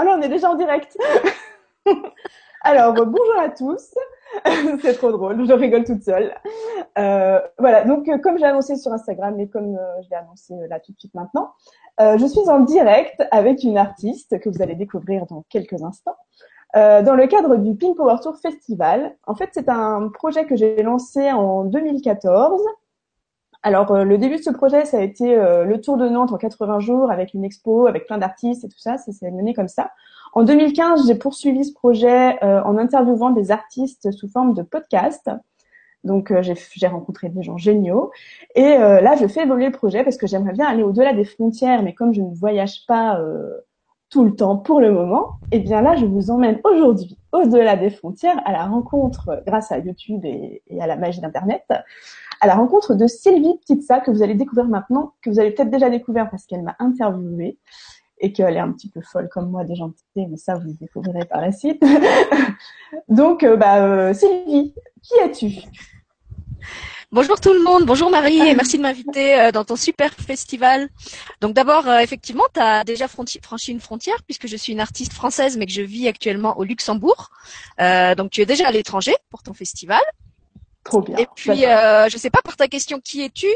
Oh là, on est déjà en direct. Alors, bonjour à tous. c'est trop drôle, je rigole toute seule. Euh, voilà, donc euh, comme j'ai annoncé sur Instagram et comme euh, je l'ai annoncé là tout de suite maintenant, je suis en direct avec une artiste que vous allez découvrir dans quelques instants. dans le cadre du Pink Power Tour Festival. En fait, c'est un projet que j'ai lancé en 2014 alors, le début de ce projet, ça a été le Tour de Nantes en 80 jours avec une expo, avec plein d'artistes et tout ça. Ça s'est mené comme ça. En 2015, j'ai poursuivi ce projet euh, en interviewant des artistes sous forme de podcast. Donc euh, j'ai rencontré des gens géniaux. Et euh, là, je fais évoluer le projet parce que j'aimerais bien aller au-delà des frontières, mais comme je ne voyage pas tout le temps pour le moment, eh bien là, je vous emmène aujourd'hui au-delà des frontières à la rencontre, grâce à YouTube et, à la magie d'Internet, à la rencontre de Sylvie Petitsa que vous allez découvrir maintenant, que vous avez peut-être déjà découvert parce qu'elle m'a interviewée et qu'elle est un petit peu folle comme moi gentillés, mais ça vous le découvrirez par la suite. Donc, euh, bah, euh, Sylvie, qui es-tu? Bonjour tout le monde, bonjour Marie et merci de m'inviter euh, dans ton super festival. Donc d'abord, effectivement, tu as déjà franchi une frontière puisque je suis une artiste française mais que je vis actuellement au Luxembourg. donc tu es déjà à l'étranger pour ton festival. Trop bien. Et puis, euh, je sais pas par ta question, qui es-tu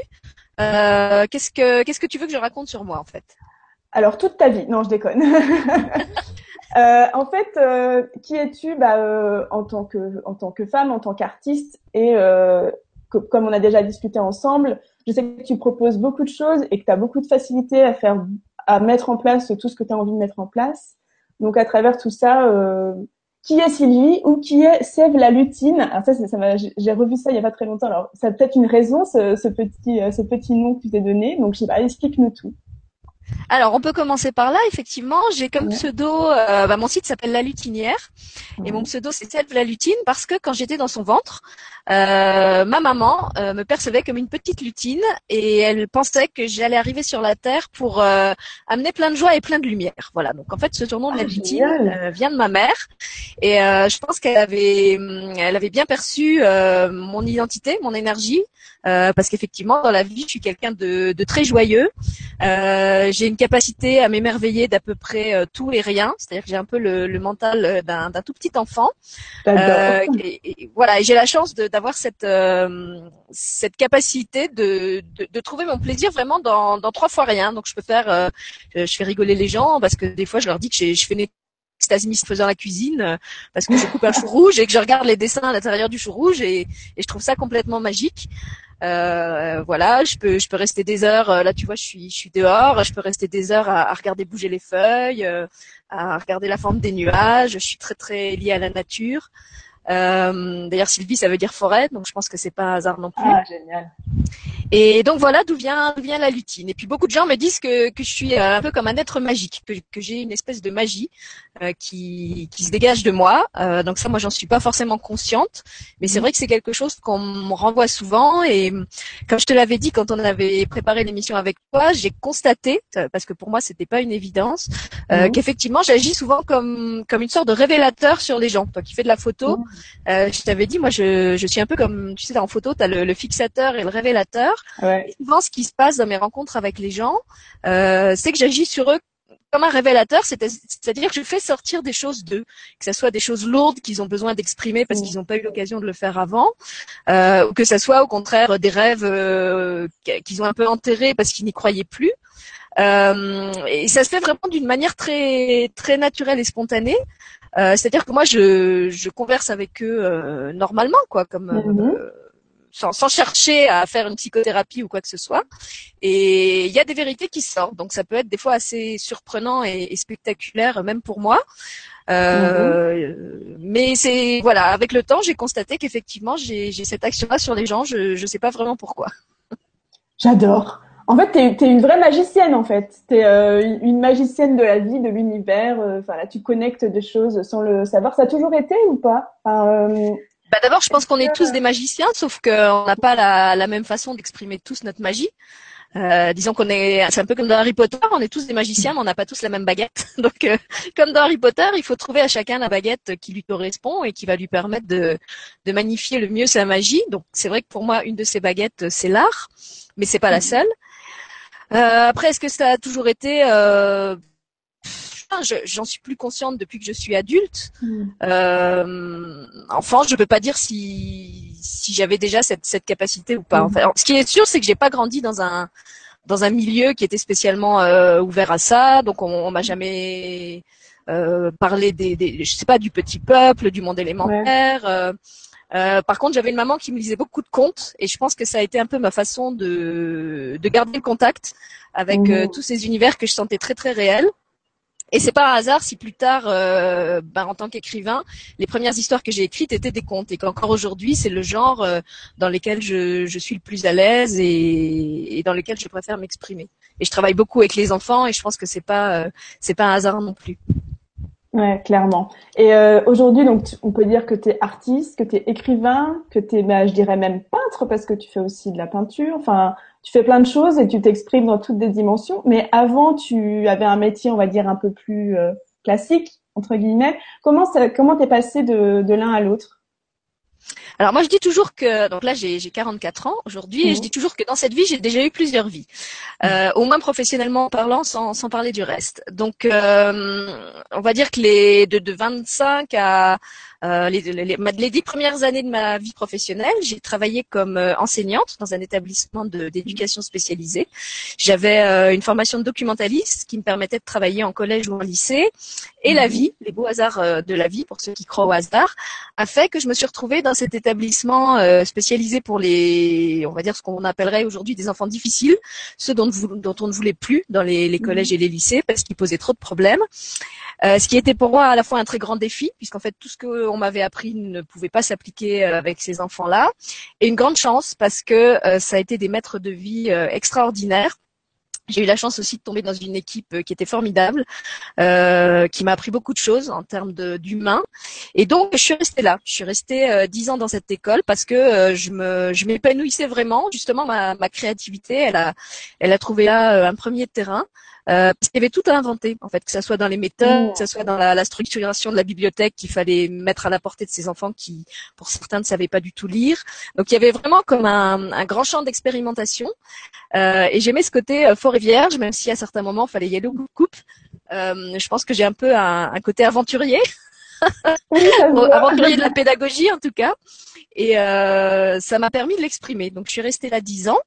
Qu'est-ce que qu'est-ce que tu veux que je raconte sur moi en fait? Alors toute ta vie, non, je déconne. euh, en fait, euh, qui es-tu? Bah, euh, en tant que en tant que femme, en tant qu'artiste et euh, comme on a déjà discuté ensemble, je sais que tu proposes beaucoup de choses et que tu as beaucoup de facilité à faire à mettre en place tout ce que tu as envie de mettre en place. Donc à travers tout ça, qui est Sylvie ou qui est Sève la lutine? Alors ça, ça j'ai revu ça il y a pas très longtemps. Alors ça a peut-être une raison ce, ce petit ce petit nom que tu t'es donné. Donc je sais pas, explique-nous tout. Alors, on peut commencer par là. Effectivement, j'ai comme pseudo, euh, bah, mon site s'appelle La Lutinière, et mon pseudo c'est Selve la Lutine parce que quand j'étais dans son ventre, euh, ma maman euh, me percevait comme une petite lutine et elle pensait que j'allais arriver sur la terre pour amener plein de joie et plein de lumière. Voilà. Donc en fait, ce surnom de la ah, lutine vient de ma mère, et je pense qu'elle avait, elle avait bien perçu mon identité, mon énergie, parce qu'effectivement, dans la vie, je suis quelqu'un de, de, très joyeux. j'ai une capacité à m'émerveiller d'à peu près euh, tout et rien, c'est-à-dire que j'ai un peu le, mental euh, d'un tout petit enfant. Euh, et, voilà, et j'ai la chance d'avoir cette cette capacité de, de, trouver mon plaisir vraiment dans, dans trois fois rien. Donc je peux faire, je fais rigoler les gens parce que des fois je leur dis que je fais une extasie faisant la cuisine parce que je coupe un chou rouge et que je regarde les dessins à l'intérieur du chou rouge et, et, je trouve ça complètement magique. Euh, voilà, je peux je peux rester des heures. Euh, là, tu vois, je suis je suis dehors. Je peux rester des heures à, à regarder bouger les feuilles, euh, à regarder la forme des nuages. Je suis très très liée à la nature. Euh, D'ailleurs, Sylvie, ça veut dire forêt, donc je pense que c'est pas hasard non plus. Ah, génial. Et donc voilà d'où vient, vient la lutine. Et puis beaucoup de gens me disent que, que je suis euh, un peu comme un être magique, que, que j'ai une espèce de magie euh, qui, qui se dégage de moi. Euh, donc ça, moi, j'en suis pas forcément consciente, mais c'est mhm. vrai que c'est quelque chose qu'on me renvoie souvent. Et comme je te l'avais dit quand on avait préparé l'émission avec toi, j'ai constaté, euh, parce que pour moi, c'était pas une évidence, euh, mhm. qu'effectivement, j'agis souvent comme comme une sorte de révélateur sur les gens. Toi qui fais de la photo, mhm. je t'avais dit, moi, je, je suis un peu comme, tu sais, en photo, tu as le, le fixateur et le révélateur. Ouais. souvent, ce qui se passe dans mes rencontres avec les gens, euh, c'est que j'agis sur eux comme un révélateur, c'est-à-dire que je fais sortir des choses d'eux, que ce soit des choses lourdes qu'ils ont besoin d'exprimer parce mm. qu'ils n'ont pas eu l'occasion de le faire avant, euh, ou que ce soit au contraire des rêves euh, qu'ils ont un peu enterrés parce qu'ils n'y croyaient plus. Euh, et ça se fait vraiment d'une manière très très naturelle et spontanée. Euh, c'est-à-dire que moi je, je converse avec eux euh, normalement, quoi, comme mm-hmm sans, chercher à faire une psychothérapie ou quoi que ce soit. Et il y a des vérités qui sortent. Donc ça peut être des fois assez surprenant et, spectaculaire, même pour moi. Euh, mhm. Mais c'est voilà, avec le temps, j'ai constaté qu'effectivement, j'ai cette action-là sur les gens. Je ne sais pas vraiment pourquoi. J'adore. En fait, tu es, une vraie magicienne, en fait. Tu es euh, une magicienne de la vie, de l'univers. Euh, enfin, là, tu connectes des choses sans le savoir. Ça a toujours été ou pas? Bah d'abord, je pense qu'on est tous des magiciens, sauf qu'on n'a pas la, la, même façon d'exprimer tous notre magie. Euh, disons qu'on est, c'est un peu comme dans Harry Potter, on est tous des magiciens, mais on n'a pas tous la même baguette. Donc, euh, comme dans Harry Potter, il faut trouver à chacun la baguette qui lui correspond et qui va lui permettre de, de magnifier le mieux sa magie. Donc, c'est vrai que pour moi, une de ces baguettes, c'est l'art, mais c'est pas la seule. Euh, après, est-ce que ça a toujours été euh, j'en suis plus consciente depuis que je suis adulte. Mmh. Euh, enfant, je peux pas dire si si j'avais déjà cette cette capacité ou pas. Enfin, ce qui est sûr, c'est que j'ai pas grandi dans un dans un milieu qui était spécialement euh, ouvert à ça, donc on, on m'a jamais euh, parlé des, des, je sais pas, du petit peuple, du monde élémentaire. Euh, euh, par contre, j'avais une maman qui me lisait beaucoup de contes et je pense que ça a été un peu ma façon de, de garder le contact avec mmh. tous ces univers que je sentais très très réels. Et c'est pas un hasard si plus tard, euh, ben, en tant qu'écrivain, les premières histoires que j'ai écrites étaient des contes et qu'encore aujourd'hui, c'est le genre euh, dans lequel je, je, suis le plus à l'aise et, et, dans lequel je préfère m'exprimer. Et je travaille beaucoup avec les enfants et je pense que c'est pas euh, c'est pas un hasard non plus. Ouais, clairement. Et euh, aujourd'hui, donc, on peut dire que tu es artiste, que tu es écrivain, que tu es, bah, je dirais même peintre parce que tu fais aussi de la peinture. Enfin, tu fais plein de choses et tu t'exprimes dans toutes des dimensions. Mais avant, tu avais un métier, on va dire, un peu plus euh, classique, entre guillemets. Comment ça, comment t'es passé de, de l'un à l'autre? Alors moi je dis toujours que donc là j'ai 44 ans aujourd'hui et je mmh. dis toujours que dans cette vie j'ai déjà eu plusieurs vies, euh, au moins professionnellement parlant sans, sans parler du reste. Donc euh, on va dire que les de, de 25 à euh, les, les, les, dix premières années de ma vie professionnelle, j'ai travaillé comme euh, enseignante dans un établissement d'éducation spécialisée. J'avais euh, une formation de documentaliste qui me permettait de travailler en collège ou en lycée. Et la mhm. vie, les beaux hasards de la vie, pour ceux qui croient au hasard, a fait que je me suis retrouvée dans cet établissement spécialisé pour les, on va dire ce qu'on appellerait aujourd'hui des enfants difficiles, ceux dont, dont, on ne voulait plus dans les, les collèges mhm. et les lycées parce qu'ils posaient trop de problèmes. Ce qui était pour moi à la fois un très grand défi, puisqu'en fait tout ce qu'on m'avait appris ne pouvait pas s'appliquer euh, avec ces enfants-là, et une grande chance parce que euh, ça a été des maîtres de vie extraordinaires. J'ai eu la chance aussi de tomber dans une équipe qui était formidable, euh, qui m'a appris beaucoup de choses en termes d'humain. Et donc, je suis restée là. Je suis restée dix ans dans cette école parce que je m'épanouissais vraiment. Justement, ma, ma créativité, elle a, elle a trouvé là un premier terrain. Euh, parce qu'il y avait tout à inventer, en fait, que ce soit dans les méthodes, que ce soit dans la, la, structuration de la bibliothèque qu'il fallait mettre à la portée de ces enfants qui, pour certains, ne savaient pas du tout lire. Donc il y avait vraiment comme un, un grand champ d'expérimentation. Euh, et j'aimais ce côté euh, forêt vierge, même si à certains moments, il fallait y aller au coupe. Euh, je pense que j'ai un peu un, un côté aventurier. Aventurier de la pédagogie en tout cas. Et euh, ça m'a permis de l'exprimer. Donc je suis restée là dix ans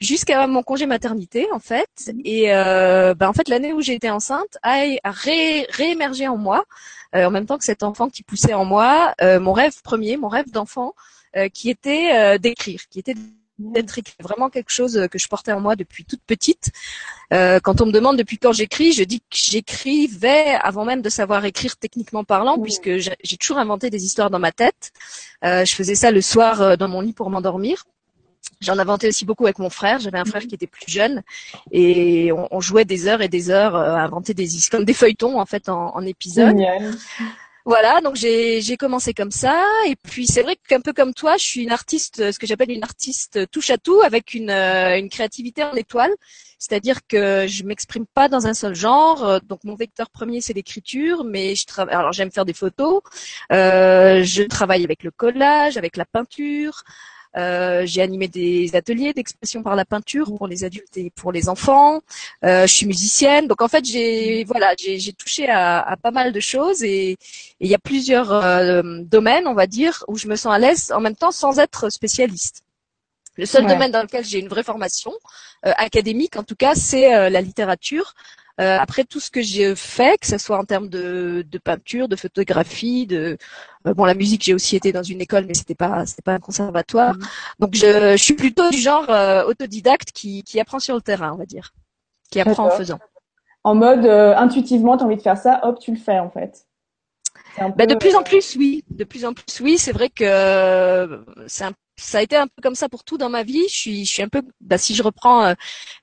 jusqu'à mon congé maternité en fait. Et euh, ben, en fait l'année où j'étais enceinte a, ré, réémergé en moi, euh, en même temps que cet enfant qui poussait en moi, euh, mon rêve premier, mon rêve d'enfant, euh, qui était d'écrire, qui était d'être vraiment quelque chose que je portais en moi depuis toute petite. Euh, quand on me demande depuis quand j'écris, je dis que j'écrivais avant même de savoir écrire techniquement parlant, puisque j'ai toujours inventé des histoires dans ma tête. Euh, je faisais ça le soir euh, dans mon lit pour m'endormir. J'en inventais aussi beaucoup avec mon frère. J'avais un frère qui était plus jeune et on, on jouait des heures et des heures à inventer des histoires, comme des feuilletons en fait en, en épisodes. Voilà, donc j'ai commencé comme ça, et puis c'est vrai qu'un peu comme toi, je suis une artiste, ce que j'appelle une artiste touche à tout, avec une, euh, une créativité en étoile, c'est-à-dire que je m'exprime pas dans un seul genre. Donc mon vecteur premier c'est l'écriture, mais je travaille. Alors j'aime faire des photos, euh, je travaille avec le collage, avec la peinture. Euh, j'ai animé des ateliers d'expression par la peinture pour les adultes et pour les enfants. Euh, je suis musicienne, donc en fait j'ai voilà j'ai touché à, à, pas mal de choses et il y a plusieurs euh, domaines, on va dire, où je me sens à l'aise en même temps sans être spécialiste. Le seul domaine dans lequel j'ai une vraie formation euh, académique, en tout cas, c'est euh, la littérature. Euh, après tout ce que j'ai fait, que ce soit en termes de, de peinture, de photographie, de euh, bon la musique, j'ai aussi été dans une école, mais c'était pas c'était pas un conservatoire. Mm. Donc je, je, suis plutôt du genre euh, autodidacte qui, qui apprend sur le terrain, on va dire, qui apprend en faisant. En mode intuitivement, tu as envie de faire ça, hop, tu le fais en fait. Ben, de plus en plus, oui. De plus en plus, oui. C'est vrai que c'est un ça a été un peu comme ça pour tout dans ma vie. Je suis, je suis un peu, bah, si je reprends euh,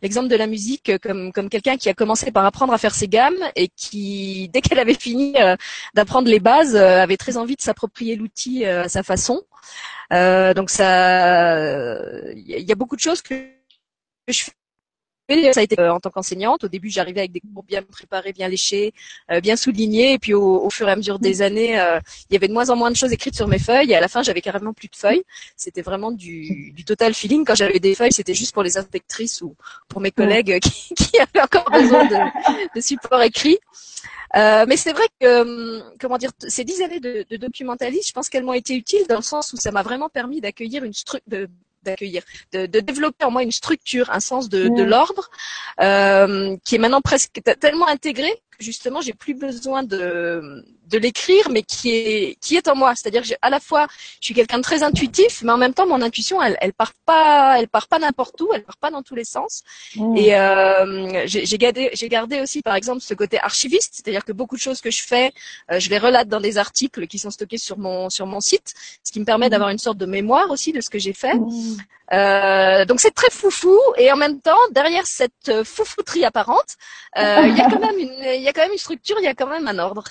l'exemple de la musique, euh, comme comme quelqu'un qui a commencé par apprendre à faire ses gammes et qui, dès qu'elle avait fini euh, d'apprendre les bases, avait très envie de s'approprier l'outil à sa façon. donc ça, il y a beaucoup de choses que je fais ça a été euh, en tant qu'enseignante. Au début, j'arrivais avec des cours bien préparés, bien léchés, euh, bien soulignés. Et puis, au, fur et à mesure des années, euh, il y avait de moins en moins de choses écrites sur mes feuilles. Et à la fin, j'avais carrément plus de feuilles. C'était vraiment du, du total feeling. Quand j'avais des feuilles, c'était juste pour les inspectrices ou pour mes collègues qui, qui avaient encore besoin de, de support écrit. Euh, mais c'est vrai que, comment dire, ces dix années de, de documentalisme, je pense qu'elles m'ont été utiles dans le sens où ça m'a vraiment permis d'accueillir une structure, d'accueillir, de, de, développer en moi une structure, un sens de, de l'ordre euh, qui est maintenant presque tellement intégré justement j'ai plus besoin de de l'écrire, mais qui est qui est en moi. C'est-à-dire que à la fois je suis quelqu'un de très intuitif, mais en même temps mon intuition elle elle part pas elle part pas n'importe où, elle part pas dans tous les sens. Mmh. Et euh, j'ai gardé j'ai gardé aussi par exemple ce côté archiviste, c'est-à-dire que beaucoup de choses que je fais, euh, je les relate dans des articles qui sont stockés sur mon sur mon site, ce qui me permet mmh. d'avoir une sorte de mémoire aussi de ce que j'ai fait. Mmh. Euh, donc c'est très foufou et en même temps derrière cette foufouterie apparente, il y a quand même une il y a quand même une structure, il y a quand même un ordre.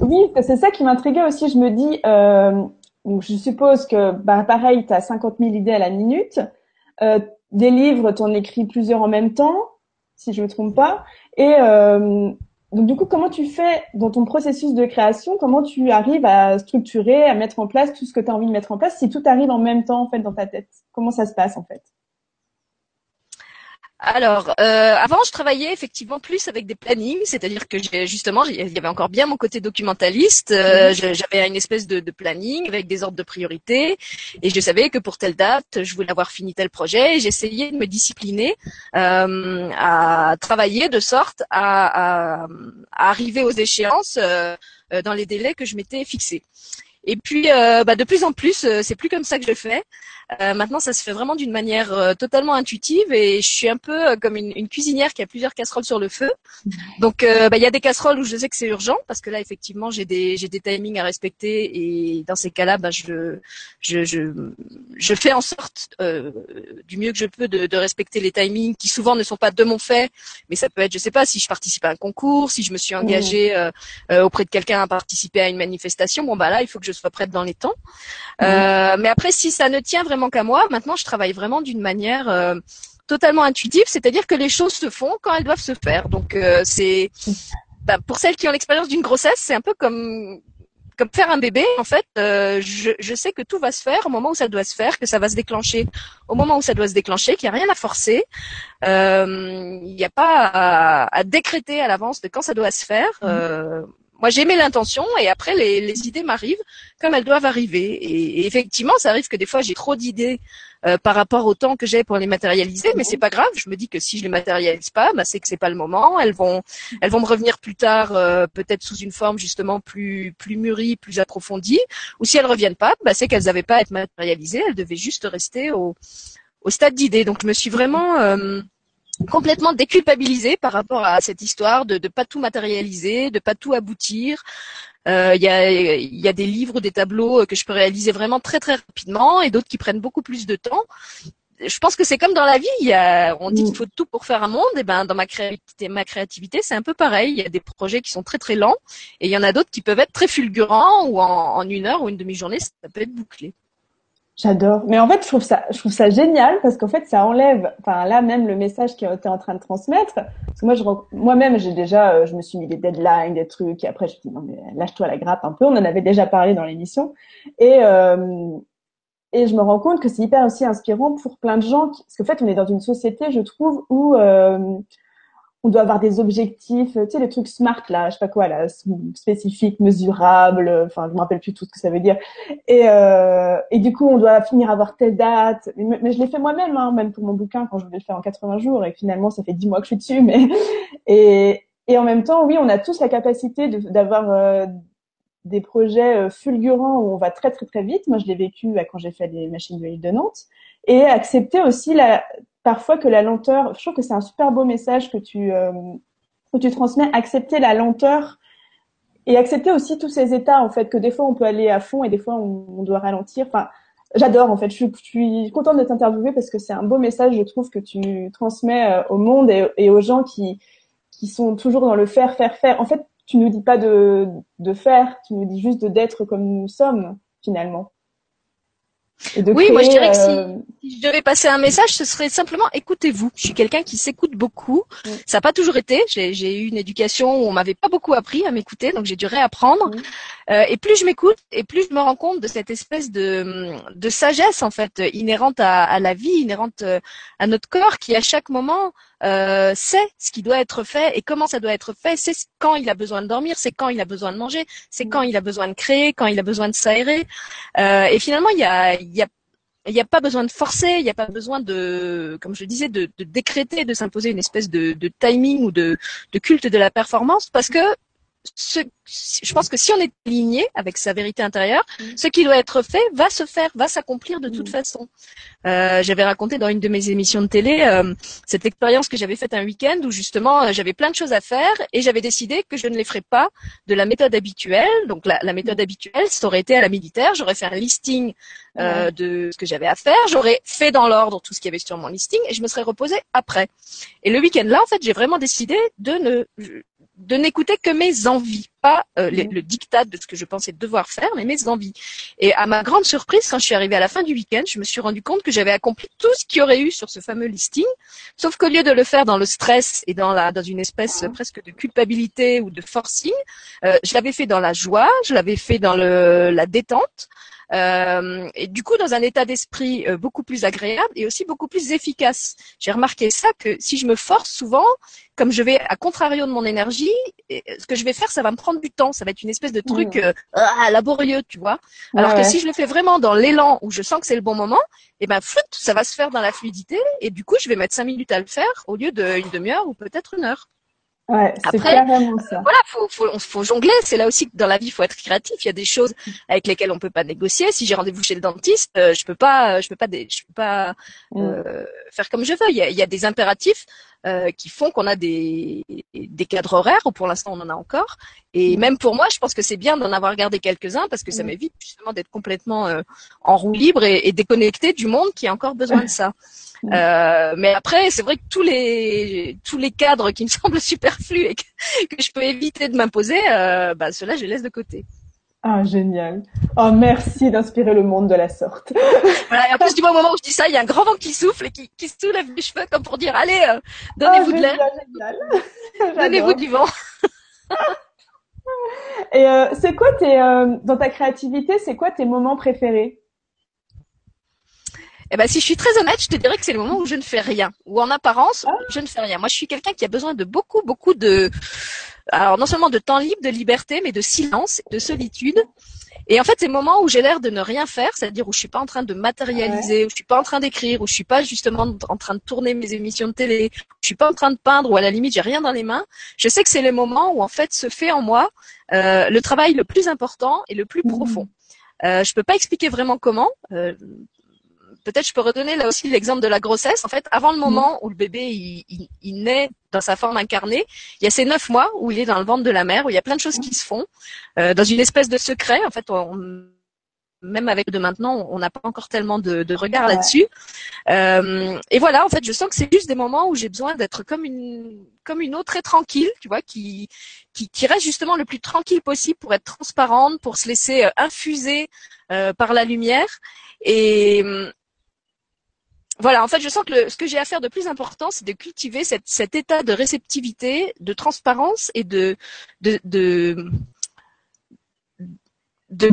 oui, c'est ça qui m'intriguait aussi. Je me dis, euh, je suppose que, bah, pareil, tu as 50 000 idées à la minute. Euh, des livres, tu en écris plusieurs en même temps, si je me trompe pas. Et euh, donc, du coup, comment tu fais dans ton processus de création? Comment tu arrives à structurer, à mettre en place tout ce que tu as envie de mettre en place si tout arrive en même temps, en fait, dans ta tête? Comment ça se passe, en fait? Alors, euh, avant, je travaillais effectivement plus avec des plannings, c'est-à-dire que j'ai justement, il y avait encore bien mon côté documentaliste. Euh, mhm. J'avais une espèce de, de, planning avec des ordres de priorité, et je savais que pour telle date, je voulais avoir fini tel projet. J'essayais de me discipliner euh, à travailler de sorte à, à, à arriver aux échéances dans les délais que je m'étais fixés. Et puis, euh, bah, de plus en plus, c'est plus comme ça que je le fais. Euh, maintenant, ça se fait vraiment d'une manière euh, totalement intuitive et je suis un peu euh, comme une, une, cuisinière qui a plusieurs casseroles sur le feu. Donc, bah, il y a des casseroles où je sais que c'est urgent parce que là, effectivement, j'ai des j'ai des timings à respecter et dans ces cas-là, bah, je, je, je je fais en sorte du mieux que je peux de, de, respecter les timings qui souvent ne sont pas de mon fait, mais ça peut être, je sais pas, si je participe à un concours, si je me suis engagée auprès de quelqu'un à participer à une manifestation, bon bah là, il faut que je sois prête dans les temps. mais après, si ça ne tient vraiment qu'à moi. Maintenant, je travaille vraiment d'une manière euh, totalement intuitive, c'est-à-dire que les choses se font quand elles doivent se faire. Donc, euh, c'est bah, pour celles qui ont l'expérience d'une grossesse, c'est un peu comme comme faire un bébé, en fait, euh, je, je, sais que tout va se faire au moment où ça doit se faire, que ça va se déclencher au moment où ça doit se déclencher, qu'il n'y a rien à forcer. Il n'y a pas à, à, décréter à l'avance de quand ça doit se faire. Euh, moi j'ai l'intention et après les, les idées m'arrivent comme elles doivent arriver. Et, effectivement, ça arrive que des fois j'ai trop d'idées euh, par rapport au temps que j'ai pour les matérialiser, mais c'est pas grave. Je me dis que si je les matérialise pas, bah, c'est que c'est pas le moment. Elles vont, elles vont me revenir plus tard, euh, peut-être sous une forme justement plus plus mûrie, plus approfondie. Ou si elles reviennent pas, bah, c'est qu'elles n'avaient pas à être matérialisées. Elles devaient juste rester au au stade d'idées. Donc je me suis vraiment euh, complètement déculpabilisée par rapport à cette histoire de ne pas tout matérialiser, de pas tout aboutir. Euh, il y, a, des livres, des tableaux que je peux réaliser vraiment très très rapidement et d'autres qui prennent beaucoup plus de temps. Je pense que c'est comme dans la vie. Y a, on dit qu'il faut tout pour faire un monde. Et ben dans ma créativité, c'est un peu pareil. Il y a des projets qui sont très très lents et il y en a d'autres qui peuvent être très fulgurants ou en une heure ou une demi-journée, ça peut être bouclé. J'adore. Mais en fait, je trouve ça, je trouve ça génial parce qu'en fait, ça enlève, enfin là même le message tu es en train de transmettre. Parce que moi, je, moi-même, j'ai déjà, euh, je me suis mis des deadlines, des trucs, et après, je me dis non mais lâche-toi la grappe un peu. On en avait déjà parlé dans l'émission, et euh, et je me rends compte que c'est hyper aussi inspirant pour plein de gens, qui, parce qu'en fait, on est dans une société, je trouve, où euh, on doit avoir des objectifs, tu sais, les trucs smart là, je sais pas quoi là, spécifiques, mesurables, enfin je me rappelle plus tout ce que ça veut dire. Et, euh, et du coup, on doit finir à avoir telle date. Mais, je l'ai fait moi-même, hein, même pour mon bouquin quand je voulais le faire en 80 jours. Et finalement, ça fait 10 mois que je suis dessus. Mais et, et en même temps, oui, on a tous la capacité d'avoir euh, des projets euh, fulgurants où on va très très très vite. Moi, je l'ai vécu bah, quand j'ai fait les machines de l'île de Nantes. Et accepter aussi la, parfois que la lenteur, je trouve que c'est un super beau message que tu, euh, que tu transmets, accepter la lenteur et accepter aussi tous ces états, en fait, que des fois on peut aller à fond et des fois on, doit ralentir. Enfin, j'adore, en fait, je, suis contente de t'interviewer parce que c'est un beau message, je trouve, que tu transmets euh, au monde et, aux gens qui, qui sont toujours dans le faire, faire, faire. En fait, tu nous dis pas de, de faire, tu nous dis juste d'être comme nous sommes, finalement. Oui, moi je dirais que si, si, je devais passer un message, ce serait simplement écoutez-vous. Je suis quelqu'un qui s'écoute beaucoup. Ça n'a pas toujours été. J'ai eu une éducation où on m'avait pas beaucoup appris à m'écouter, donc j'ai dû réapprendre. Euh, et plus je m'écoute, et plus je me rends compte de cette espèce de, de sagesse en fait inhérente à, à la vie, inhérente à notre corps, qui à chaque moment euh, sait ce qui doit être fait et comment ça doit être fait. C'est quand il a besoin de dormir, c'est quand il a besoin de manger, c'est quand il a besoin de créer, quand il a besoin de s'aérer. Euh, et finalement, il y a, il y a n'y a pas besoin de forcer, il n'y a pas besoin de, comme je disais, de, décréter, de s'imposer une espèce de, timing ou de, culte de la performance, parce que ce, je pense que si on est aligné avec sa vérité intérieure, mm. ce qui doit être fait va se faire, va s'accomplir de toute mm. façon. Euh, j'avais raconté dans une de mes émissions de télé euh, cette expérience que j'avais faite un week-end où justement euh, j'avais plein de choses à faire et j'avais décidé que je ne les ferais pas de la méthode habituelle. Donc la, la méthode habituelle, ça aurait été à la militaire, j'aurais fait un listing euh, de ce que j'avais à faire, j'aurais fait dans l'ordre tout ce qu'il y avait sur mon listing et je me serais reposée après. Et le week-end là, en fait, j'ai vraiment décidé de ne de n'écouter que mes envies, pas euh, le diktat de ce que je pensais devoir faire, mais mes envies. Et à ma grande surprise, quand je suis arrivée à la fin du week-end, je me suis rendu compte que j'avais accompli tout ce qu'il y aurait eu sur ce fameux listing, sauf qu'au lieu de le faire dans le stress et dans la dans une espèce presque de culpabilité ou de forcing, euh, je l'avais fait dans la joie, je l'avais fait dans le, la détente. Euh, et du coup dans un état d'esprit euh, beaucoup plus agréable et aussi beaucoup plus efficace. J'ai remarqué ça que si je me force souvent, comme je vais à contrario de mon énergie, ce que je vais faire, ça va me prendre du temps, ça va être une espèce de truc euh, ah, laborieux, tu vois. Alors que si je le fais vraiment dans l'élan où je sens que c'est le bon moment, et eh ben flûte, ça va se faire dans la fluidité et du coup je vais mettre cinq minutes à le faire au lieu d'une demi-heure ou peut-être une heure. Ouais, c'est carrément ça. Voilà, faut, faut, faut jongler. C'est là aussi que dans la vie, il faut être créatif. Il y a des choses avec lesquelles on peut pas négocier. Si j'ai rendez-vous chez le dentiste, euh, je peux pas, je peux pas, je peux pas mm. euh, faire comme je veux. Il y a, il y a des impératifs euh, qui font qu'on a des, des cadres horaires. Ou pour l'instant, on en a encore. Et mm. même pour moi, je pense que c'est bien d'en avoir gardé quelques-uns parce que ça mm. m'évite justement d'être complètement euh, en roue libre et, et déconnecté du monde qui a encore besoin de ça. Euh, mais après, c'est vrai que tous les tous les cadres qui me semblent superflus et que, je peux éviter de m'imposer, euh, bah ceux-là, je les laisse de côté. Ah, génial. Oh, merci d'inspirer le monde de la sorte. voilà, et en plus, du moment où je dis ça, il y a un grand vent qui souffle et qui, qui soulève mes cheveux comme pour dire, allez, euh, donnez-vous de l'air. Donnez-vous du vent. et euh, c'est quoi tes, euh, dans ta créativité, c'est quoi tes moments préférés? Eh ben, si je suis très honnête, je te dirais que c'est le moment où je ne fais rien, ou en apparence, ah. je ne fais rien. Moi, je suis quelqu'un qui a besoin de beaucoup, beaucoup de, alors non seulement de temps libre, de liberté, mais de silence, de solitude. Et en fait, ces moments où j'ai l'air de ne rien faire, c'est-à-dire où je suis pas en train de matérialiser, où je suis pas en train d'écrire, où je suis pas justement en train de tourner mes émissions de télé, où je suis pas en train de peindre, ou à la limite j'ai rien dans les mains. Je sais que c'est les moments où en fait se fait en moi euh, le travail le plus important et le plus mmh. profond. Euh, je peux pas expliquer vraiment comment. Euh, peut-être je peux redonner là aussi l'exemple de la grossesse. En fait, avant le mm. moment où le bébé il, naît dans sa forme incarnée, il y a ces neuf mois où il est dans le ventre de la mère, où il y a plein de choses qui se font euh, dans une espèce de secret. En fait, même avec de maintenant, on n'a pas encore tellement de, regard là-dessus. Euh, et voilà, en fait, je sens que c'est juste des moments où j'ai besoin d'être comme une comme une eau très tranquille, tu vois, qui, qui, qui reste justement le plus tranquille possible pour être transparente, pour se laisser euh, infuser par la lumière. Et, voilà, en fait, je sens que ce que j'ai à faire de plus important, c'est de cultiver cet état de réceptivité, de transparence et de, de, de, de,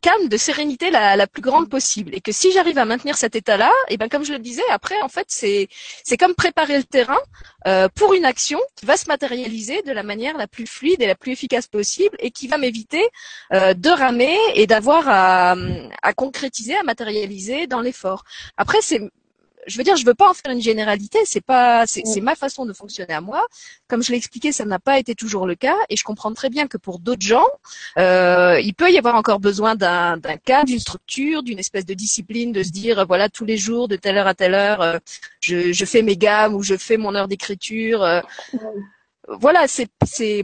calme, de sérénité la, la, plus grande possible. Et que si j'arrive à maintenir cet état-là, et ben comme je le disais, après, en fait, c'est c'est comme préparer le terrain euh, pour une action qui va se matérialiser de la manière la plus fluide et la plus efficace possible, et qui va m'éviter euh, de ramer et d'avoir à, à concrétiser, à matérialiser dans l'effort. Après, c'est je veux dire, je veux pas en faire une généralité. C'est pas, c'est ma façon de fonctionner à moi. Comme je l'ai expliqué, ça n'a pas été toujours le cas, et je comprends très bien que pour d'autres gens, euh, il peut y avoir encore besoin d'un cadre, d'une structure, d'une espèce de discipline, de se dire voilà tous les jours de telle heure à telle heure, euh, je, je, fais mes gammes ou je fais mon heure d'écriture. Euh, voilà, c'est c'est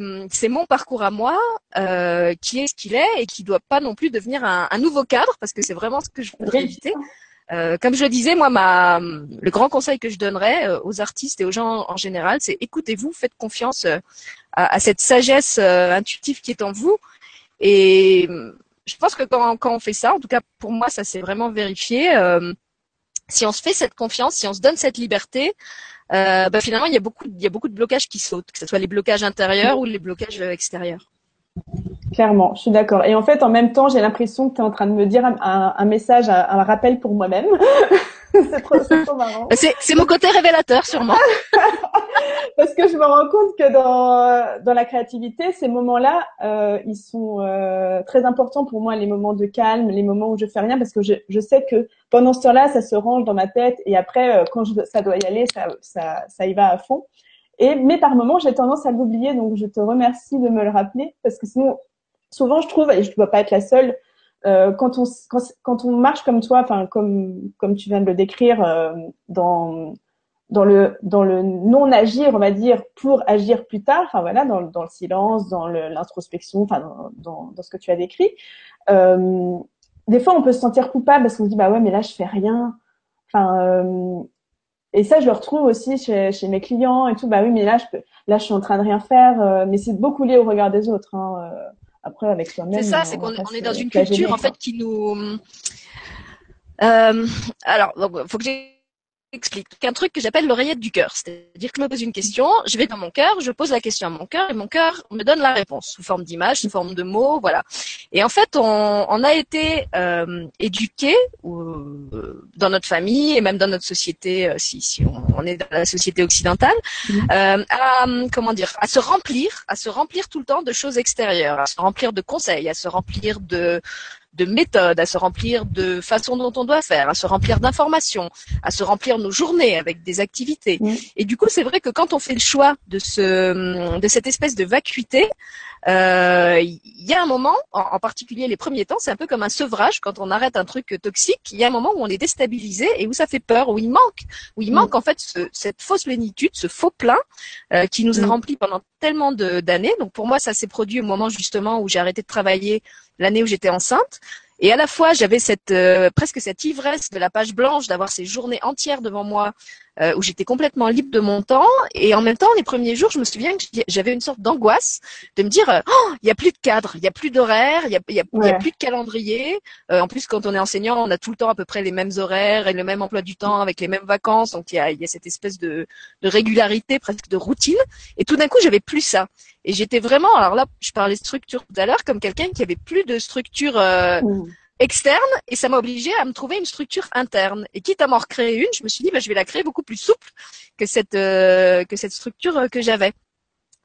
mon parcours à moi euh, qui est ce qu'il est et qui doit pas non plus devenir un, un nouveau cadre parce que c'est vraiment ce que je voudrais éviter. Euh, comme je le disais, moi, ma, le grand conseil que je donnerais euh, aux artistes et aux gens en général, c'est écoutez-vous, faites confiance euh, à, cette sagesse intuitive qui est en vous. Et je pense que quand, on fait ça, en tout cas pour moi, ça s'est vraiment vérifié. Si on se fait cette confiance, si on se donne cette liberté, bah, finalement il y a beaucoup, il y a beaucoup de blocages qui sautent, que ce soit les blocages intérieurs ou les blocages extérieurs. Clairement, je suis d'accord. Et en fait, en même temps, j'ai l'impression que tu es en train de me dire un, un message, un, un, rappel pour moi-même. c'est trop, trop, marrant. C'est mon côté révélateur, sûrement. Parce que je me rends compte que dans, dans la créativité, ces moments-là, euh, ils sont euh, très importants pour moi, les moments de calme, les moments où je fais rien, parce que je, je sais que pendant ce temps-là, ça se range dans ma tête, et après, euh, quand je, ça doit y aller, ça, ça, ça y va à fond. Et mais par moments, j'ai tendance à l'oublier, donc je te remercie de me le rappeler, parce que sinon, souvent, je trouve, et je ne dois pas être la seule, euh, quand on quand, quand, on marche comme toi, enfin comme comme tu viens de le décrire euh, dans dans le dans le non agir, on va dire, pour agir plus tard. Enfin voilà, dans, dans le silence, dans l'introspection, enfin dans, dans, dans, ce que tu as décrit. Euh, des fois, on peut se sentir coupable parce qu'on se dit bah ouais, mais là je fais rien. Enfin euh, et ça, je le retrouve aussi chez, chez mes clients et tout. Bah oui, mais là je peux, là je suis en train de rien faire. Euh, mais c'est beaucoup lié au regard des autres. Hein, euh, après, avec soi-même. C'est ça, c'est qu'on est dans une culture en fait qui nous. Euh, alors, faut que j'ai explique. Un truc que j'appelle l'oreillette du cœur. C'est-à-dire que je me pose une question, je vais dans mon cœur, je pose la question à mon cœur et mon cœur me donne la réponse sous forme d'image, sous forme de mots, voilà. Et en fait, on, on a été euh, éduqué euh, dans notre famille et même dans notre société, euh, si, si on, on, est dans la société occidentale, mmh. euh, à comment dire, à se remplir, à se remplir tout le temps de choses extérieures, à se remplir de conseils, à se remplir de de méthodes, à se remplir de façons dont on doit faire, à se remplir d'informations, à se remplir nos journées avec des activités. Et du coup, c'est vrai que quand on fait le choix de ce, de cette espèce de vacuité, euh, il y a un moment, en, particulier les premiers temps, c'est un peu comme un sevrage quand on arrête un truc toxique. Il y a un moment où on est déstabilisé et où ça fait peur, où il manque, où il manque en fait ce, cette fausse plénitude, ce faux plein euh, qui nous a rempli pendant tellement d'années. Donc pour moi, ça s'est produit au moment justement où j'ai arrêté de travailler l'année où j'étais enceinte. Et à la fois, j'avais cette euh, presque cette ivresse de la page blanche, d'avoir ces journées entières devant moi euh, où j'étais complètement libre de mon temps. Et en même temps, les premiers jours, je me souviens que j'avais une sorte d'angoisse de me dire, oh, il y a plus de cadre, il y a plus d'horaire, il y a, y, a, y a, plus de calendrier. Euh, en plus, quand on est enseignant, on a tout le temps à peu près les mêmes horaires et le même emploi du temps avec les mêmes vacances. Donc il y a, y a cette espèce de, de régularité, presque de routine. Et tout d'un coup, j'avais plus ça. Et j'étais vraiment, alors là, je parlais structure tout à l'heure, comme quelqu'un qui avait plus de structure euh, mmh. Externe, et ça m'a obligé à me trouver une structure interne. Et quitte à m'en recréer une, je me suis dit, bah, je vais la créer beaucoup plus souple que cette euh, que cette structure euh, que j'avais.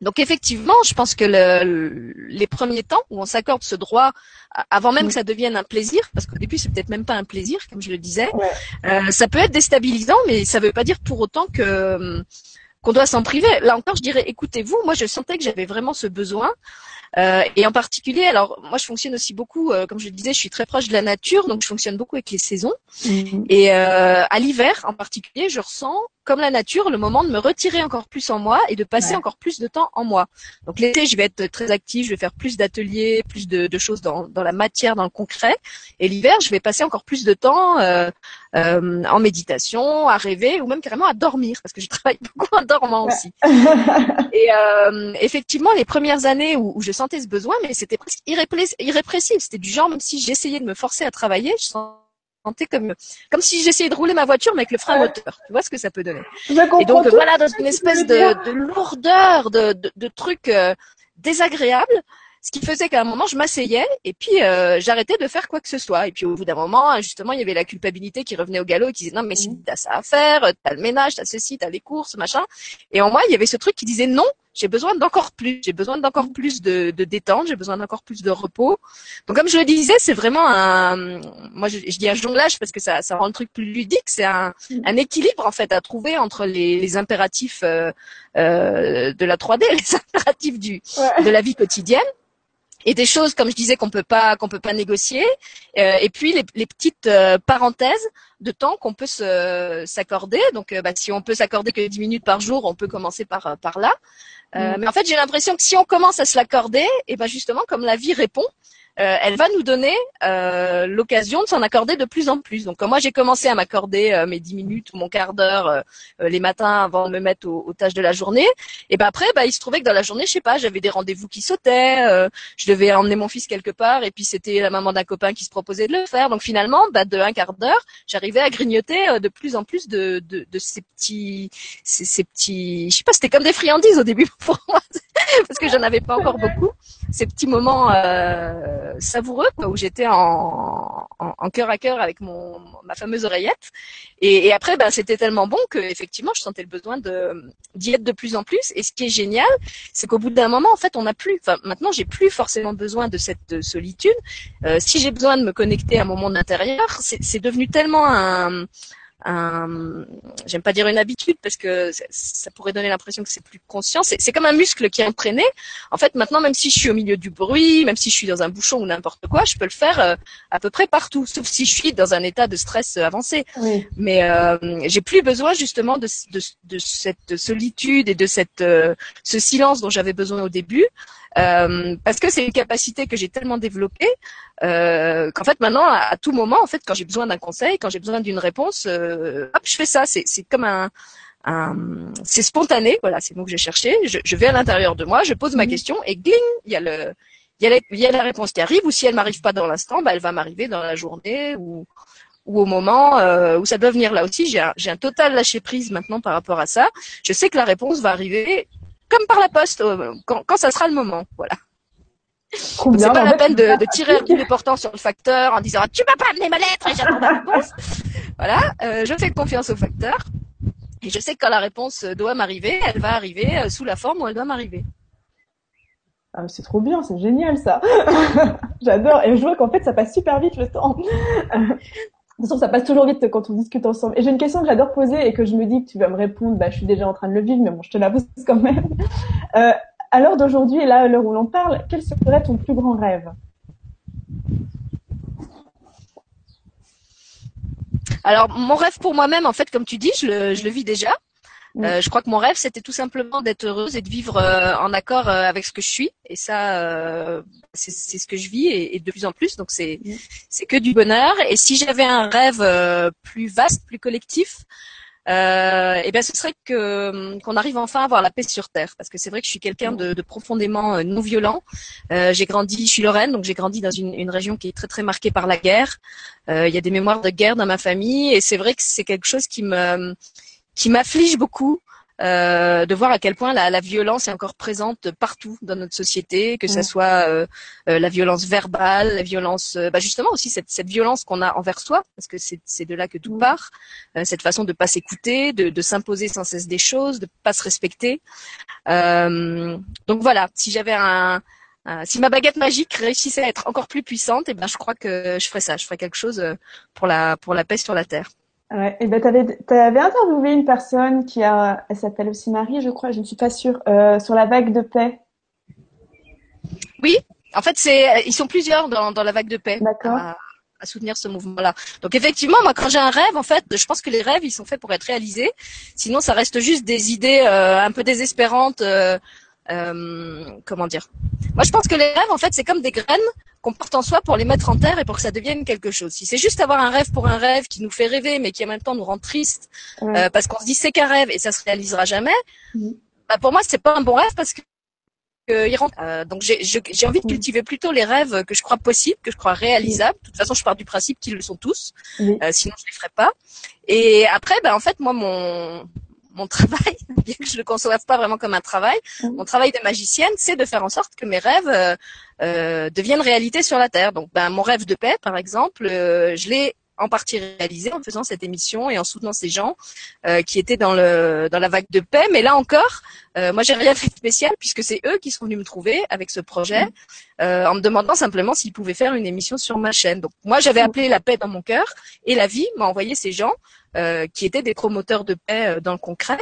Donc effectivement, je pense que le, les premiers temps où on s'accorde ce droit, avant même que ça devienne un plaisir, parce qu'au début c'est peut-être même pas un plaisir, comme je le disais, euh, ça peut être déstabilisant, mais ça ne veut pas dire pour autant que qu'on doit s'en priver. Là encore, je dirais, écoutez-vous, moi je sentais que j'avais vraiment ce besoin. Euh, et en particulier, alors moi je fonctionne aussi beaucoup, euh, comme je le disais, je suis très proche de la nature, donc je fonctionne beaucoup avec les saisons. Mmh. Et euh, à l'hiver en particulier, je ressens comme la nature, le moment de me retirer encore plus en moi et de passer encore plus de temps en moi. Donc l'été, je vais être très active, je vais faire plus d'ateliers, plus de, de choses dans, dans, la matière, dans le concret. Et l'hiver, je vais passer encore plus de temps euh, euh, en méditation, à rêver ou même carrément à dormir, parce que je travaille beaucoup en dormant aussi. et euh, effectivement, les premières années où, où, je sentais ce besoin, mais c'était presque irrépressible. C'était du genre, même si j'essayais de me forcer à travailler, je sens comme comme si j'essayais de rouler ma voiture mais avec le frein moteur. Tu vois ce que ça peut donner Et donc voilà dans une espèce de, de, lourdeur, de, de, de trucs euh, désagréables, ce qui faisait qu'à un moment je m'asseyais et puis euh, j'arrêtais de faire quoi que ce soit. Et puis au bout d'un moment, justement, il y avait la culpabilité qui revenait au galop et qui disait non mais si mmh. t'as ça à faire, t'as le ménage, t'as ceci, t'as les courses, machin. Et en moi, il y avait ce truc qui disait non, j'ai besoin d'encore plus, j'ai besoin d'encore plus de, de détente, j'ai besoin d'encore plus de repos. Donc comme je le disais, c'est vraiment un, moi je, dis un jonglage parce que ça, ça rend le truc plus ludique, c'est un, un équilibre en fait à trouver entre les, les impératifs euh, euh, de la 3D, les impératifs du, de la vie quotidienne et des choses comme je disais qu'on peut pas qu'on peut pas négocier. Euh, et puis les, les petites euh, parenthèses de temps qu'on peut s'accorder. Donc euh, bah, si on peut s'accorder que 10 minutes par jour on peut commencer par par là mm. mais en fait j'ai l'impression que si on commence à se l'accorder et ben justement comme la vie répond euh, elle va nous donner euh, l'occasion de s'en accorder de plus en plus. Donc, quand moi j'ai commencé à m'accorder euh, mes 10 minutes mon quart d'heure les matins avant de me mettre aux, tâches de la journée, et ben après, bah, il se trouvait que dans la journée, je sais pas, j'avais des rendez-vous qui sautaient, je devais emmener mon fils quelque part, et puis c'était la maman d'un copain qui se proposait de le faire. Donc finalement, bah, de un quart d'heure, j'arrivais à grignoter de plus en plus de, de, de ces petits, ces, ces petits, je sais pas, c'était comme des friandises au début pour moi, parce que j'en avais pas encore beaucoup. Ces petits moments euh, savoureux où j'étais en, en, cœur à cœur avec mon ma fameuse oreillette. Et, et après, ben, c'était tellement bon que effectivement, je sentais le besoin de d'y être de plus en plus. Et ce qui est génial, c'est qu'au bout d'un moment, en fait, on n'a plus. Enfin, maintenant, j'ai plus forcément besoin de cette solitude. Euh, si j'ai besoin de me connecter à mon monde intérieur, c'est devenu tellement un un, j'aime pas dire une habitude parce que ça pourrait donner l'impression que c'est plus conscient. C'est comme un muscle qui est entraîné. En fait, maintenant, même si je suis au milieu du bruit, même si je suis dans un bouchon ou n'importe quoi, je peux le faire euh, à peu près partout, sauf si je suis dans un état de stress euh, avancé. Mais euh, j'ai plus besoin justement de, de, de, cette solitude et de cette euh, ce silence dont j'avais besoin au début. Euh, parce que c'est une capacité que j'ai tellement développée euh, qu'en fait maintenant à, tout moment en fait quand j'ai besoin d'un conseil quand j'ai besoin d'une réponse euh, hop je fais ça. C'est c'est comme un, un c'est spontané. Voilà c'est le mot que j'ai cherché. Je, je, vais à l'intérieur de moi je pose ma mhm. question et gling il y a le il y a, la, il y a la réponse qui arrive. Ou si elle m'arrive pas dans l'instant bah elle va m'arriver dans la journée ou ou au moment euh, où ça doit venir. Là aussi j'ai un, j'ai un total lâcher prise maintenant par rapport à ça. Je sais que la réponse va arriver comme par la poste euh, quand, quand ça sera le moment. Voilà. C'est pas la peine de, de tirer un coup de portant sur le facteur en disant tu m'as pas amené ma lettre et j'attends la réponse. Voilà, euh, je fais confiance au facteur et je sais que quand la réponse doit m'arriver, elle va arriver euh, sous la forme où elle doit m'arriver. Ah, c'est trop bien, c'est génial ça. J'adore et je vois qu'en fait ça passe super vite le temps. Toute façon, ça passe toujours vite quand on discute ensemble. Et j'ai une question que j'adore poser et que je me dis que tu vas me répondre, bah, je suis déjà en train de le vivre, mais bon, je te la pose quand même. Euh, à l'heure d'aujourd'hui, et là, à l'heure où l'on parle, quel serait ton plus grand rêve? Alors, mon rêve pour moi-même, en fait, comme tu dis, je le, je le vis déjà. Euh, je crois que mon rêve, c'était tout simplement d'être heureuse et de vivre euh, en accord euh, avec ce que je suis. Et ça, c'est ce que je vis et, de plus en plus. Donc c'est c'est que du bonheur. Et si j'avais un rêve plus vaste, plus collectif, euh, et bien ce serait que qu'on arrive enfin à avoir la paix sur terre. Parce que c'est vrai que je suis quelqu'un de, de, profondément non violent euh, j'ai grandi je suis Lorraine donc j'ai grandi dans une, une, région qui est très très marquée par la guerre. Il y a des mémoires de guerre dans ma famille. Et c'est vrai que c'est quelque chose qui me qui m'afflige beaucoup. Euh, de voir à quel point la, la, violence est encore présente partout dans notre société, que ce soit euh, euh, la violence verbale, la violence, euh, bah justement aussi cette, cette violence qu'on a envers soi, parce que c'est de là que tout part, euh, cette façon de pas s'écouter, de, de s'imposer sans cesse des choses, de pas se respecter. donc voilà, si j'avais un, si ma baguette magique réussissait à être encore plus puissante, et eh ben je crois que je ferais ça, je ferais quelque chose pour la pour la paix sur la terre. Ouais, et ben t'avais avais interviewé une personne qui a, elle s'appelle aussi Marie, je crois, je ne suis pas sûre, euh, sur la vague de paix. Oui, en fait c'est, ils sont plusieurs dans, dans la vague de paix. D'accord. À, soutenir ce mouvement-là. Donc effectivement, moi quand j'ai un rêve, en fait, je pense que les rêves ils sont faits pour être réalisés. Sinon, ça reste juste des idées euh, un peu désespérantes. Euh, euh, comment dire? Moi, je pense que les rêves, en fait, c'est comme des graines qu'on porte en soi pour les mettre en terre et pour que ça devienne quelque chose. Si c'est juste avoir un rêve pour un rêve qui nous fait rêver, mais qui en même temps nous rend triste, euh, parce qu'on se dit c'est qu'un rêve et ça se réalisera jamais, mm-hmm. bah pour moi, c'est pas un bon rêve parce que il rentre. Euh, donc j'ai envie de mm. cultiver plutôt les rêves que je crois possibles, que je crois réalisables. De toute façon, je pars du principe qu'ils le sont tous, euh, sinon je les ferais pas. Et après, ben en fait, moi mon mon travail, bien que je le conçoive pas vraiment comme un travail, mhm. mon travail de magicienne, c'est de faire en sorte que mes rêves euh, euh, deviennent réalité sur la Terre. Donc, ben, mon rêve de paix, par exemple, euh, je l'ai en partie réalisé en faisant cette émission et en soutenant ces gens qui étaient dans le dans la vague de paix. Mais là encore, moi j'ai rien fait de spécial puisque c'est eux qui sont venus me trouver avec ce projet mhm. en me demandant simplement s'ils pouvaient faire une émission sur ma chaîne. Donc moi j'avais appelé la paix dans mon cœur et la vie m'a envoyé ces gens qui étaient des promoteurs de paix euh, dans le concret.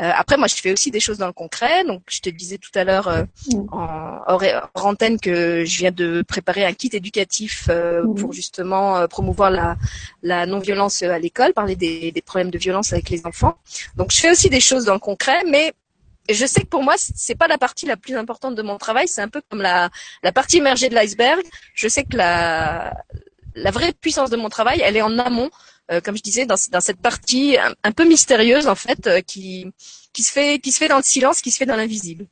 Euh, après, moi, je fais aussi des choses dans le concret. Donc, je te disais tout à l'heure mm. en hors, antenne que je viens de préparer un kit éducatif mm. pour justement promouvoir la, la non-violence à l'école, parler des, des, problèmes de violence avec les enfants. Donc, je fais aussi des choses dans le concret, mais je sais que pour moi, c'est pas la partie la plus importante de mon travail. C'est un peu comme la, la partie émergée de l'iceberg. Je sais que la, la vraie puissance de mon travail, elle est en amont, euh, comme je disais, dans, dans cette partie un, peu mystérieuse en fait, euh, qui, qui se fait, qui se fait dans le silence, qui se fait dans l'invisible.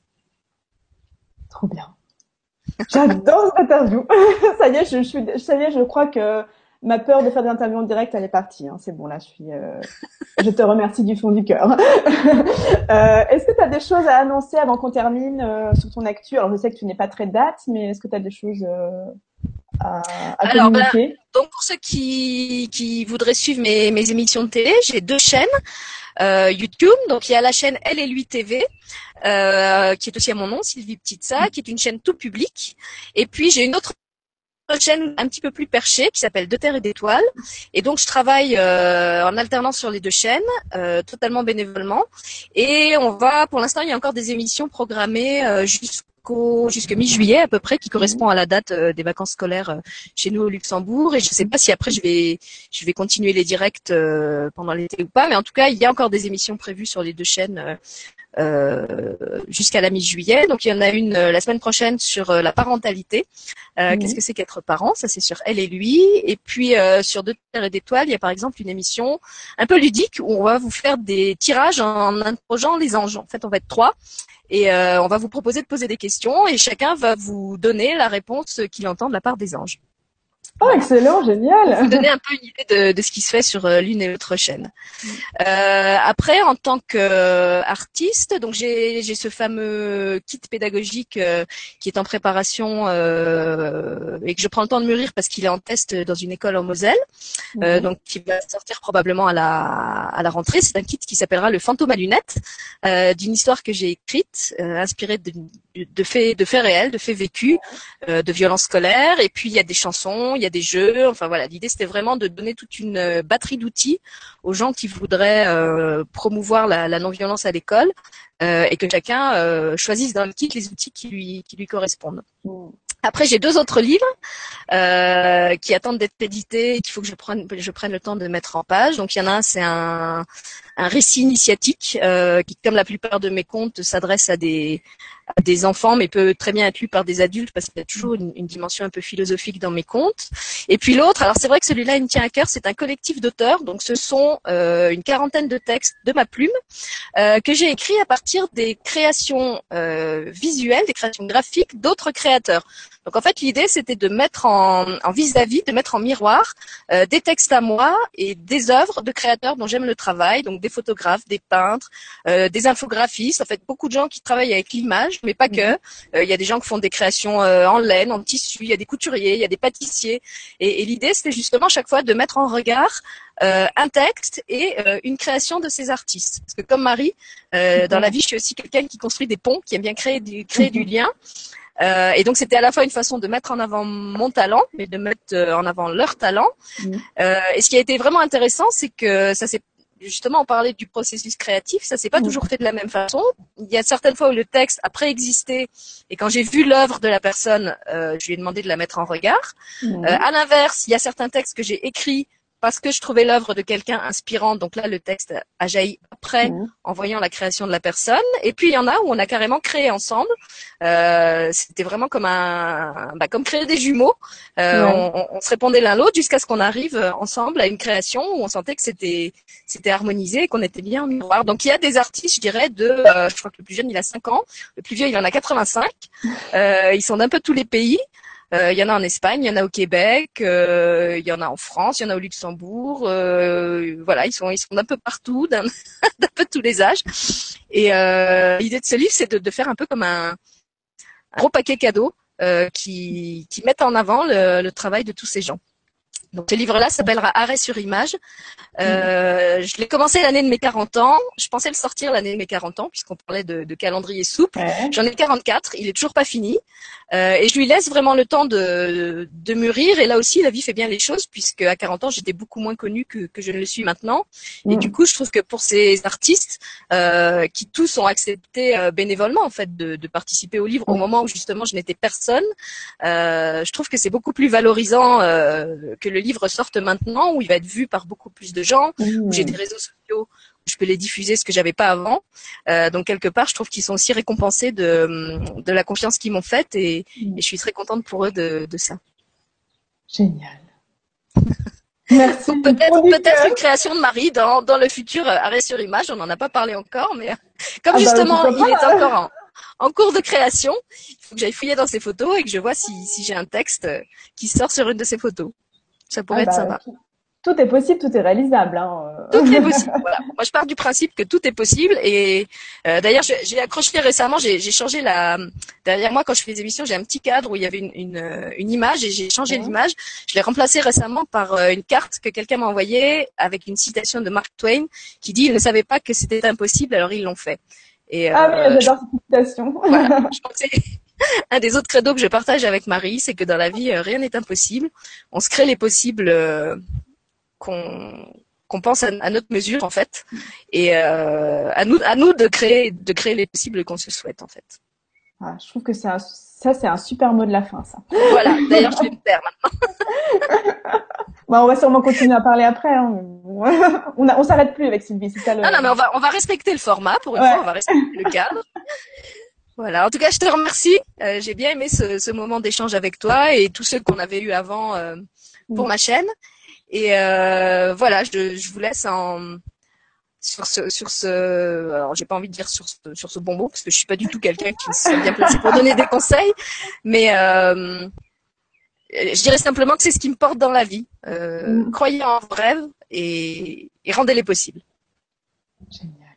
Trop bien. J'adore cette interview. ça y est, je, je suis, ça y est, je crois que ma peur de faire des interviews en direct, elle est partie. Hein. C'est bon, là, je suis. Euh... je te remercie du fond du cœur. euh, est-ce que tu as des choses à annoncer avant qu'on termine euh, sur ton actu? Alors, je sais que tu n'es pas très date, mais est-ce que tu as des choses euh, à, à Alors, communiquer Donc, pour ceux qui, qui voudraient suivre mes, mes émissions de télé, j'ai deux chaînes. Euh, YouTube. Donc il y a la chaîne Elle et lui TV, euh, qui est aussi à mon nom, Sylvie Petitsa, qui est une chaîne tout public. Et puis j'ai une autre chaîne un petit peu plus perchée qui s'appelle De Terre et d'Étoiles. Et donc je travaille euh, en alternance sur les deux chaînes, euh, totalement bénévolement. Et on va, pour l'instant, il y a encore des émissions programmées euh, jusqu'au mi-juillet à peu près, qui correspond à la date des vacances scolaires chez nous au Luxembourg. Et je ne sais pas si après je vais je vais continuer les directs pendant l'été ou pas, mais en tout cas il y a encore des émissions prévues sur les deux chaînes euh, jusqu'à la mi-juillet. Donc il y en a une euh, la semaine prochaine sur euh, la parentalité. Mhm. Qu'est-ce que c'est qu'être parent? Ça c'est sur elle et lui. Et puis sur Deux terres et d'étoiles, il y a par exemple une émission un peu ludique où on va vous faire des tirages en interrogeant les anges. En fait, on va être trois. Et on va vous proposer de poser des questions et chacun va vous donner la réponse qu'il entend de la part des anges. Oh, excellent, génial. Vous donner un peu une idée de, de ce qui se fait sur euh, l'une et l'autre chaîne. Euh, après, en tant qu'artiste, donc j'ai ce fameux kit pédagogique euh, qui est en préparation euh, et que je prends le temps de mûrir parce qu'il est en test dans une école en Moselle, euh, donc qui va sortir probablement à la à la rentrée. C'est un kit qui s'appellera le fantôme à lunettes, d'une histoire que j'ai écrite, inspirée de, de faits de faits réels, de faits vécus, de violences scolaires. Et puis il y a des chansons, il y a des jeux. Enfin voilà, l'idée c'était vraiment de donner toute une euh, batterie d'outils aux gens qui voudraient euh, promouvoir la, la non-violence à l'école euh, et que chacun euh, choisisse dans le kit les outils qui lui qui lui correspondent. Mmh. Après, j'ai deux autres livres euh, qui attendent d'être édités et qu'il faut que je prenne, je prenne le temps de mettre en page. Donc, il y en a un, c'est un, un récit initiatique euh, qui, comme la plupart de mes contes, s'adresse à des, enfants, mais peut très bien être lu par des adultes parce qu'il y a toujours une, dimension un peu philosophique dans mes contes. Et puis l'autre, alors c'est vrai que celui-là, il me tient à cœur, c'est un collectif d'auteurs. Donc ce sont euh, une quarantaine de textes de ma plume euh, que j'ai écrits à partir des créations euh, visuelles, des créations graphiques d'autres créateurs. Donc en fait, l'idée, c'était de mettre en vis-à-vis, de mettre en miroir des textes à moi et des œuvres de créateurs dont j'aime le travail, donc des photographes, des peintres, des infographistes, en fait beaucoup de gens qui travaillent avec l'image mais pas que. Mhm. Euh, il y a des gens qui font des créations euh, en laine, en tissu, il y a des couturiers, il y a des pâtissiers. Et, l'idée, c'était justement chaque fois de mettre en regard euh, un texte et une création de ces artistes. Parce que comme Marie, dans la vie, je suis aussi quelqu'un qui construit des ponts, qui aime bien créer du, créer du mhm. lien. Euh, et donc c'était à la fois une façon de mettre en avant mon talent, mais de mettre en avant leur talent. Mhm. Euh, et ce qui a été vraiment intéressant, c'est que ça s'est justement, on parlait du processus créatif, ça s'est pas mm. toujours fait de la même façon. Il y a certaines fois où le texte a préexisté et quand j'ai vu l'œuvre de la personne, euh, je lui ai demandé de la mettre en regard. Mm. Euh, à l'inverse, il y a certains textes que j'ai écrits parce que je trouvais l'œuvre de quelqu'un inspirante. Donc là, le texte a jailli après mmh. en voyant la création de la personne. Et puis il y en a où on a carrément créé ensemble. Euh, C'était vraiment comme un, bah, comme créer des jumeaux. Euh, on, on, se répondait l'un l'autre jusqu'à ce qu'on arrive ensemble à une création où on sentait que c'était c'était harmonisé et qu'on était bien en miroir. Donc il y a des artistes, je dirais, de, euh, je crois que le plus jeune il a 5 ans, le plus vieux il en a 85. Euh, ils sont d'un peu tous les pays. Euh, il y en a en Espagne, il y en a au Québec, euh, il y en a en France, il y en a au Luxembourg. Euh, voilà, ils sont ils sont d'un peu partout, d'un peu tous les âges. Et l'idée de ce livre, c'est de, faire un peu comme un, gros paquet cadeau qui qui en avant le travail de tous ces gens. Donc ce livre-là s'appellera Arrêt sur image. Euh, je l'ai commencé l'année de mes 40 ans. Je pensais le sortir l'année de mes 40 ans puisqu'on parlait de, de, calendrier souple. J'en ai 44. Il est toujours pas fini. Euh, et je lui laisse vraiment le temps de, de mûrir. Et là aussi, la vie fait bien les choses puisque à 40 ans, j'étais beaucoup moins connue que, que je ne le suis maintenant. Et du coup, je trouve que pour ces artistes euh, qui tous ont accepté bénévolement en fait de, de, participer au livre au moment où justement je n'étais personne, je trouve que c'est beaucoup plus valorisant que le livre sorte maintenant, où il va être vu par beaucoup plus de gens, où j'ai mmh. des réseaux sociaux je peux les diffuser, ce que j'avais pas avant. Euh, donc quelque part, je trouve qu'ils sont aussi récompensés de, de la confiance qu'ils m'ont faite et, mm. et, je suis très contente pour eux de, de ça. Génial. Merci. Peut-être une création de Marie dans, dans le futur euh, arrêt sur image. On n'en a pas parlé encore, mais comme ah bah, justement il est encore en, en cours de création, il faut que j'aille fouiller dans ses photos et que je vois si, si j'ai un texte euh, qui sort sur une de ses photos. Ça pourrait ah être bah, sympa tout est possible, tout est réalisable. Hein. Tout est possible. Voilà. Moi, je pars du principe que tout est possible. Et euh, d'ailleurs, j'ai accroché récemment. J'ai changé la. Derrière moi, quand je fais des émissions, j'ai un petit cadre où il y avait une, une, euh, une image et j'ai changé l'image. Je l'ai remplacé récemment par euh, une carte que quelqu'un m'a envoyée avec une citation de Mark Twain qui dit "Ils ne savaient pas que c'était impossible, alors ils l'ont fait." Et, ah oui, j'adore cette citation. Voilà. Je pense que un des autres credos que je partage avec Marie, c'est que dans la vie, rien n'est impossible. On se crée les possibles qu'on pense à, notre mesure en fait et euh, à nous à nous de créer de créer les possibles qu'on se souhaite en fait. Ah, je trouve que c'est ça c'est un super mot de la fin ça. Voilà, d'ailleurs je vais me taire maintenant. bah, on va sûrement continuer à parler après. Hein. on a, on s'arrête plus avec Sylvie, c'est ça le... Non, non, mais on va, on va respecter le format pour une fois, on va respecter le cadre. Voilà. En tout cas, je te remercie. Euh, j'ai bien aimé ce, ce moment d'échange avec toi et tous ceux qu'on avait eu avant euh, pour ma chaîne. Et euh, voilà, je, je, vous laisse en sur ce sur ce alors j'ai pas envie de dire sur ce, sur ce bonbon parce que je suis pas du tout quelqu'un qui se bien placé pour donner des conseils, mais euh, je dirais simplement que c'est ce qui me porte dans la vie. Euh, mm. Croyez en vos rêves et, et rendez-les possibles. Génial.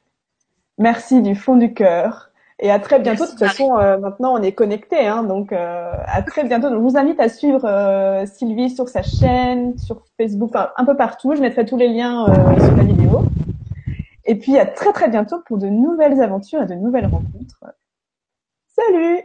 Merci du fond du cœur. Et à très bientôt. de toute façon, euh, maintenant, on est connecté, hein, donc euh, à très bientôt. Donc, je vous invite à suivre euh, Sylvie sur sa chaîne, sur Facebook, un peu partout. Je mettrai tous les liens sur la vidéo. Et puis à très très bientôt pour de nouvelles aventures et de nouvelles rencontres. Salut